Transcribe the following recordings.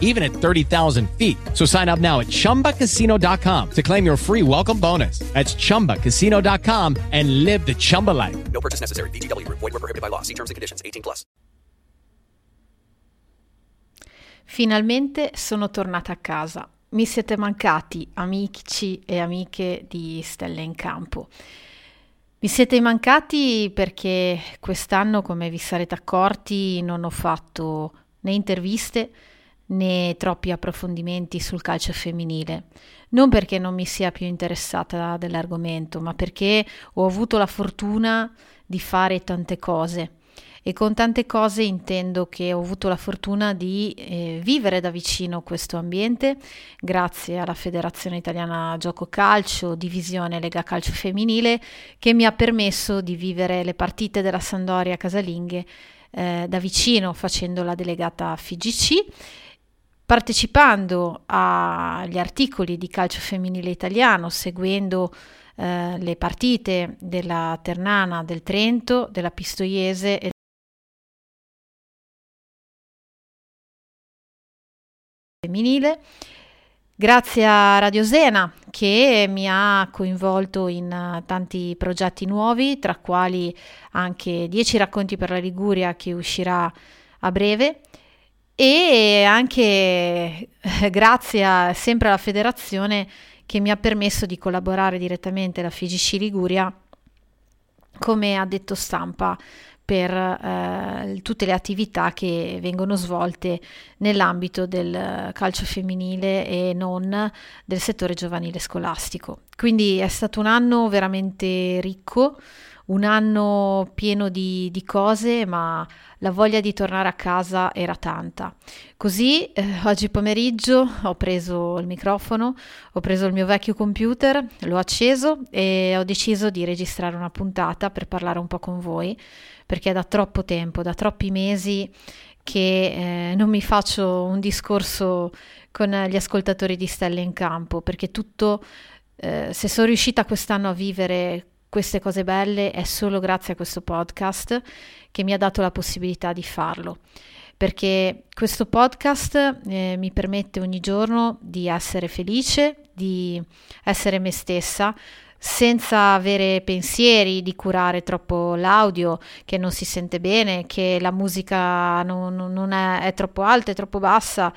even at 30,000 feet. So sign up now at chumbacasino.com to claim your free welcome bonus. That's chumbacasino.com and live the Chumba life. No purchase necessary. VGW Group. Void were prohibited by law. See terms and conditions. 18 plus. Finalmente sono tornata a casa. Mi siete mancati, amici e amiche di Stelle in Campo. Mi siete mancati perché quest'anno, come vi sarete accorti, non ho fatto né interviste né troppi approfondimenti sul calcio femminile. Non perché non mi sia più interessata dell'argomento, ma perché ho avuto la fortuna di fare tante cose e con tante cose intendo che ho avuto la fortuna di eh, vivere da vicino questo ambiente grazie alla Federazione Italiana Gioco Calcio, divisione Lega Calcio Femminile, che mi ha permesso di vivere le partite della Sandoria casalinghe eh, da vicino facendo la delegata FIGC partecipando agli articoli di calcio femminile italiano, seguendo eh, le partite della Ternana, del Trento, della Pistoiese e femminile. Grazie a Radio Sena che mi ha coinvolto in uh, tanti progetti nuovi, tra quali anche 10 racconti per la Liguria che uscirà a breve e anche eh, grazie a, sempre alla federazione che mi ha permesso di collaborare direttamente alla FIGC Liguria come addetto stampa per eh, tutte le attività che vengono svolte nell'ambito del calcio femminile e non del settore giovanile scolastico. Quindi è stato un anno veramente ricco, un anno pieno di, di cose, ma la voglia di tornare a casa era tanta. Così eh, oggi pomeriggio ho preso il microfono, ho preso il mio vecchio computer, l'ho acceso e ho deciso di registrare una puntata per parlare un po' con voi perché è da troppo tempo, da troppi mesi che eh, non mi faccio un discorso con gli ascoltatori di Stelle in Campo, perché tutto, eh, se sono riuscita quest'anno a vivere queste cose belle, è solo grazie a questo podcast che mi ha dato la possibilità di farlo. Perché questo podcast eh, mi permette ogni giorno di essere felice, di essere me stessa, senza avere pensieri di curare troppo l'audio, che non si sente bene, che la musica non, non è, è, troppo alta, è troppo bassa.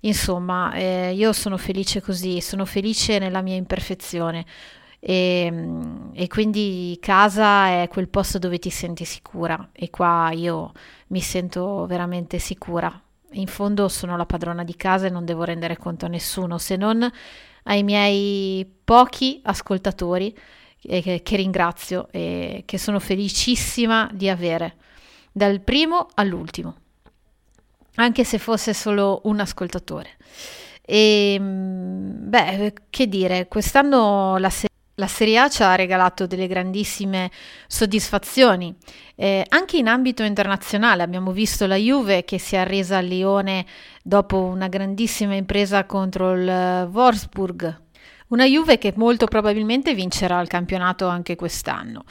Insomma, eh, io sono felice così, sono felice nella mia imperfezione. E, e, quindi casa è quel posto dove ti senti sicura e qua io mi sento veramente sicura. In fondo sono la padrona di casa e non devo rendere conto a nessuno se non ai miei pochi ascoltatori eh, che, che ringrazio e che sono felicissima di avere, dal primo all'ultimo, anche se fosse solo un ascoltatore. E beh, che dire, quest'anno la la Serie A ci ha regalato delle grandissime soddisfazioni, eh, anche in ambito internazionale. Abbiamo visto la Juve che si è arresa al Lione dopo una grandissima impresa contro il Wolfsburg. Una Juve che molto probabilmente vincerà il campionato anche quest'anno.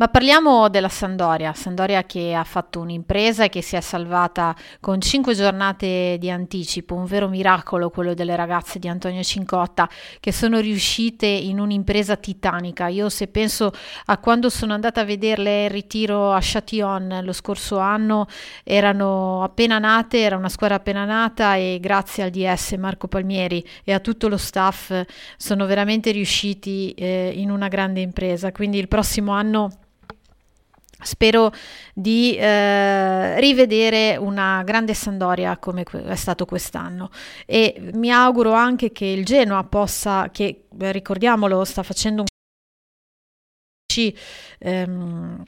Ma parliamo della Sandoria, Sandoria che ha fatto un'impresa e che si è salvata con cinque giornate di anticipo, un vero miracolo quello delle ragazze di Antonio Cincotta che sono riuscite in un'impresa titanica. Io se penso a quando sono andata a vederle in ritiro a Châtillon lo scorso anno, erano appena nate, era una squadra appena nata e grazie al DS Marco Palmieri e a tutto lo staff sono veramente riusciti eh, in una grande impresa. Quindi il prossimo anno Spero di eh, rivedere una grande Sandoria come è stato quest'anno. E mi auguro anche che il Genoa possa, che ricordiamolo sta facendo un ehm,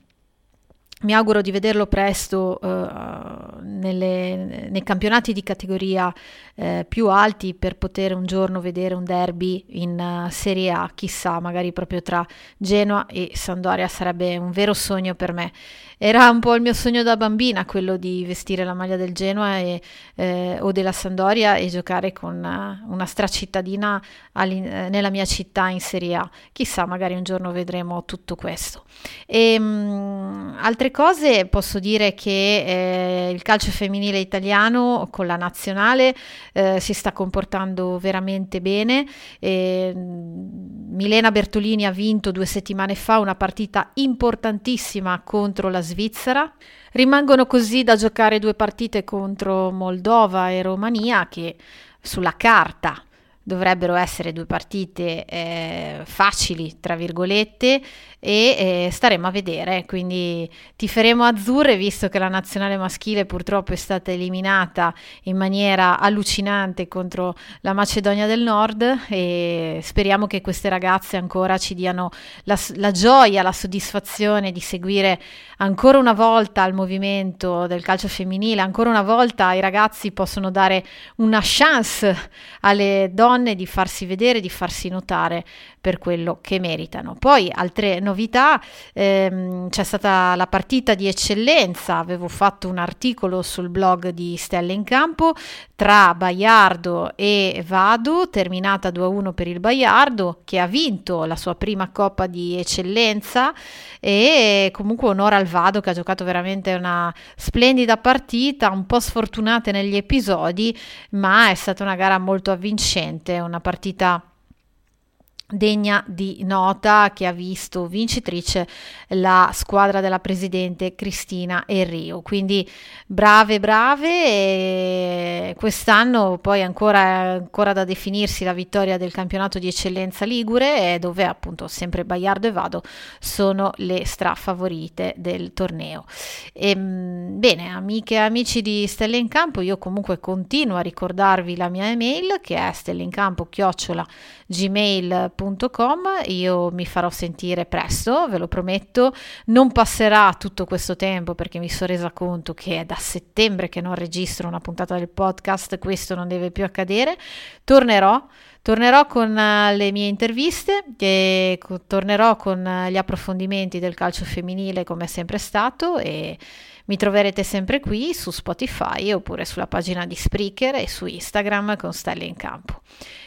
mi auguro di vederlo presto uh, nelle, nei campionati di categoria uh, più alti per poter un giorno vedere un derby in uh, Serie A, chissà, magari proprio tra Genoa e Sandoria sarebbe un vero sogno per me. Era un po' il mio sogno da bambina quello di vestire la maglia del Genoa e, o della Sandoria e giocare con una stracittadina nella mia città in Serie A. Chissà, magari un giorno vedremo tutto questo. E, ehm, mh, altre cose posso dire che eh, il calcio femminile italiano con la nazionale eh, si sta comportando veramente bene. Eh, Milena Bertolini ha vinto due settimane fa una partita importantissima contro la Svizzera. Rimangono così da giocare due partite contro Moldova e Romania che sulla carta dovrebbero essere due partite eh, facili, tra virgolette, e eh, staremo a vedere. Quindi tiferemo azzurre, visto che la nazionale maschile purtroppo è stata eliminata in maniera allucinante contro la Macedonia del Nord e speriamo che queste ragazze ancora ci diano la, la gioia, la soddisfazione di seguire ancora una volta il movimento del calcio femminile, ancora una volta i ragazzi possono dare una chance alle donne di farsi vedere, di farsi notare per quello che meritano. Poi altre novità, ehm, c'è stata la partita di eccellenza, avevo fatto un articolo sul blog di Stelle in Campo tra Baiardo e Vado, terminata 2-1 per il Baiardo che ha vinto la sua prima coppa di eccellenza e comunque onore al Vado che ha giocato veramente una splendida partita, un po' sfortunata negli episodi, ma è stata una gara molto avvincente, una partita degna di nota che ha visto vincitrice la squadra della presidente Cristina Enrio. Quindi brave, brave. E quest'anno poi ancora, ancora da definirsi la vittoria del campionato di eccellenza Ligure, dove appunto sempre Baiardo e Vado sono le strafavorite del torneo. E, ehm, bene, amiche e amici di Stelle in Campo, io comunque continuo a ricordarvi la mia email che è stelleincampo gmail.com. Io mi farò sentire presto, ve lo prometto. Non passerà tutto questo tempo perché mi sono resa conto che è da settembre che non registro una puntata del podcast, questo non deve più accadere. Tornerò. Tornerò con uh, le mie interviste e tornerò con uh, gli approfondimenti del calcio femminile come è sempre stato e mi troverete sempre qui su Spotify oppure sulla pagina di Spreaker e su Instagram con Stelle in Campo.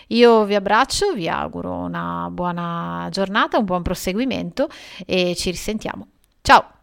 Io vi abbraccio, vi auguro una buona giornata, un buon proseguimento e ci risentiamo. Ciao!